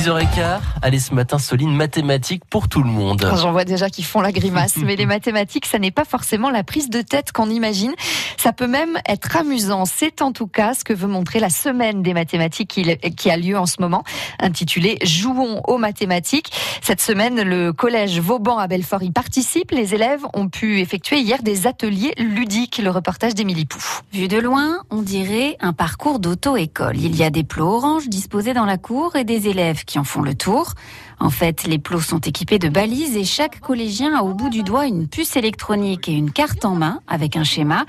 6h15, allez ce matin, Soline, mathématiques pour tout le monde. J'en vois déjà qui font la grimace, mais les mathématiques, ça n'est pas forcément la prise de tête qu'on imagine. Ça peut même être amusant. C'est en tout cas ce que veut montrer la semaine des mathématiques qui a lieu en ce moment, intitulée Jouons aux mathématiques. Cette semaine, le collège Vauban à Belfort y participe. Les élèves ont pu effectuer hier des ateliers ludiques. Le reportage d'Émilie Pouf. Vu de loin, on dirait un parcours d'auto-école. Il y a des plots oranges disposés dans la cour et des élèves qui en font le tour. En fait, les plots sont équipés de balises et chaque collégien a au bout du doigt une puce électronique et une carte en main avec un schéma.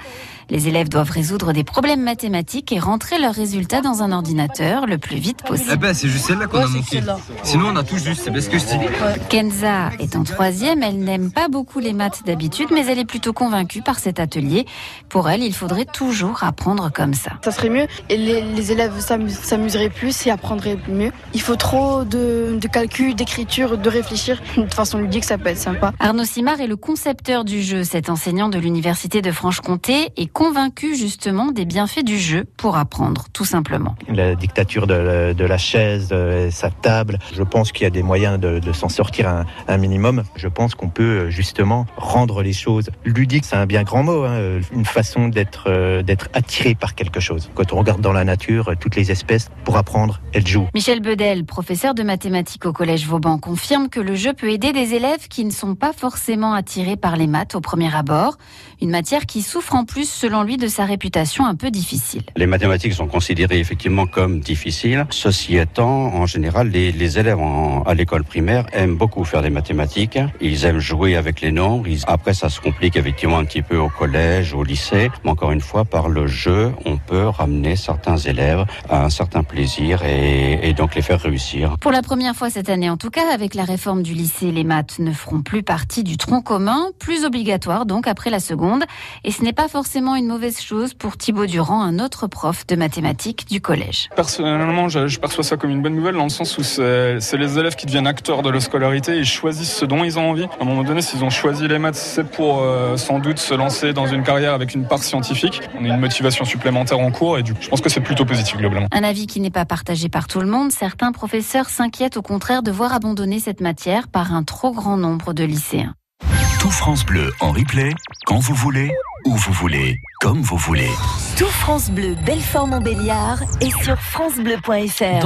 Les élèves doivent résoudre des problèmes mathématiques et rentrer leurs résultats dans un ordinateur le plus vite possible. Eh ben, c'est juste celle-là qu'on a manqué. Sinon, on a tout juste, c'est bien ce que je dis. Kenza est en troisième, elle n'aime pas beaucoup les maths d'habitude, mais elle est plutôt convaincue par cet atelier. Pour elle, il faudrait toujours apprendre comme ça. Ça serait mieux et les, élèves s'amuseraient plus et apprendraient mieux. Il faut trop de, de calculs, d'écriture, de réfléchir. De façon ludique, ça peut être sympa. Arnaud Simard est le concepteur du jeu. Cet enseignant de l'université de Franche-Comté est convaincu justement des bienfaits du jeu pour apprendre, tout simplement. La dictature de, la chaise, de sa table, je pense qu'il y a des moyens de, s'en sortir un, un, minimum. Je pense qu'on peut justement rendre les choses ludiques, c'est un bien grand mot, hein. une façon d'être euh, d'être attiré par quelque chose. Quand on regarde dans la nature, toutes les espèces, pour apprendre, elles jouent. Michel Bedel, professeur de mathématiques au collège Vauban, confirme que le jeu peut aider des élèves qui ne sont pas forcément attirés par les maths au premier abord, une matière qui souffre en plus selon lui de sa réputation un peu difficile. Les mathématiques sont considérées effectivement comme difficiles. Ceci étant, en général, les, élèves à l'école primaire aiment beaucoup faire des mathématiques. Ils aiment jouer avec les nombres. après, ça se complique effectivement un petit peu au collège, au lycée. Mais encore une fois, par le jeu, on peut ramener certains élèves à un certain plaisir et donc les faire réussir. Pour la première fois cette année, en tout cas, avec la réforme du lycée, les maths ne feront plus partie du tronc commun, plus obligatoire donc après la seconde. Et ce n'est pas forcément une mauvaise chose pour Thibaut Durand, un autre prof de mathématiques du collège. Personnellement, je, perçois ça comme une bonne nouvelle dans le sens où c'est les élèves qui deviennent acteurs de leur scolarité et choisissent ce dont ils ont envie. À un moment donné, s'ils ont choisi les maths, c'est pour euh, sans doute se lancer dans une carrière avec une part scientifique. On a une motivation supplémentaire en cours et du coup, je pense que c'est plutôt positif globalement. Un avis qui n'est pas partagé par tout le monde. Certains professeurs s'inquiètent au contraire de voir abandonner cette matière par un trop grand nombre de lycéens. Tout France Bleu en replay, quand vous voulez, où vous voulez, comme vous voulez. Tout France Bleu Belfort Montbéliard est sur francebleu.fr.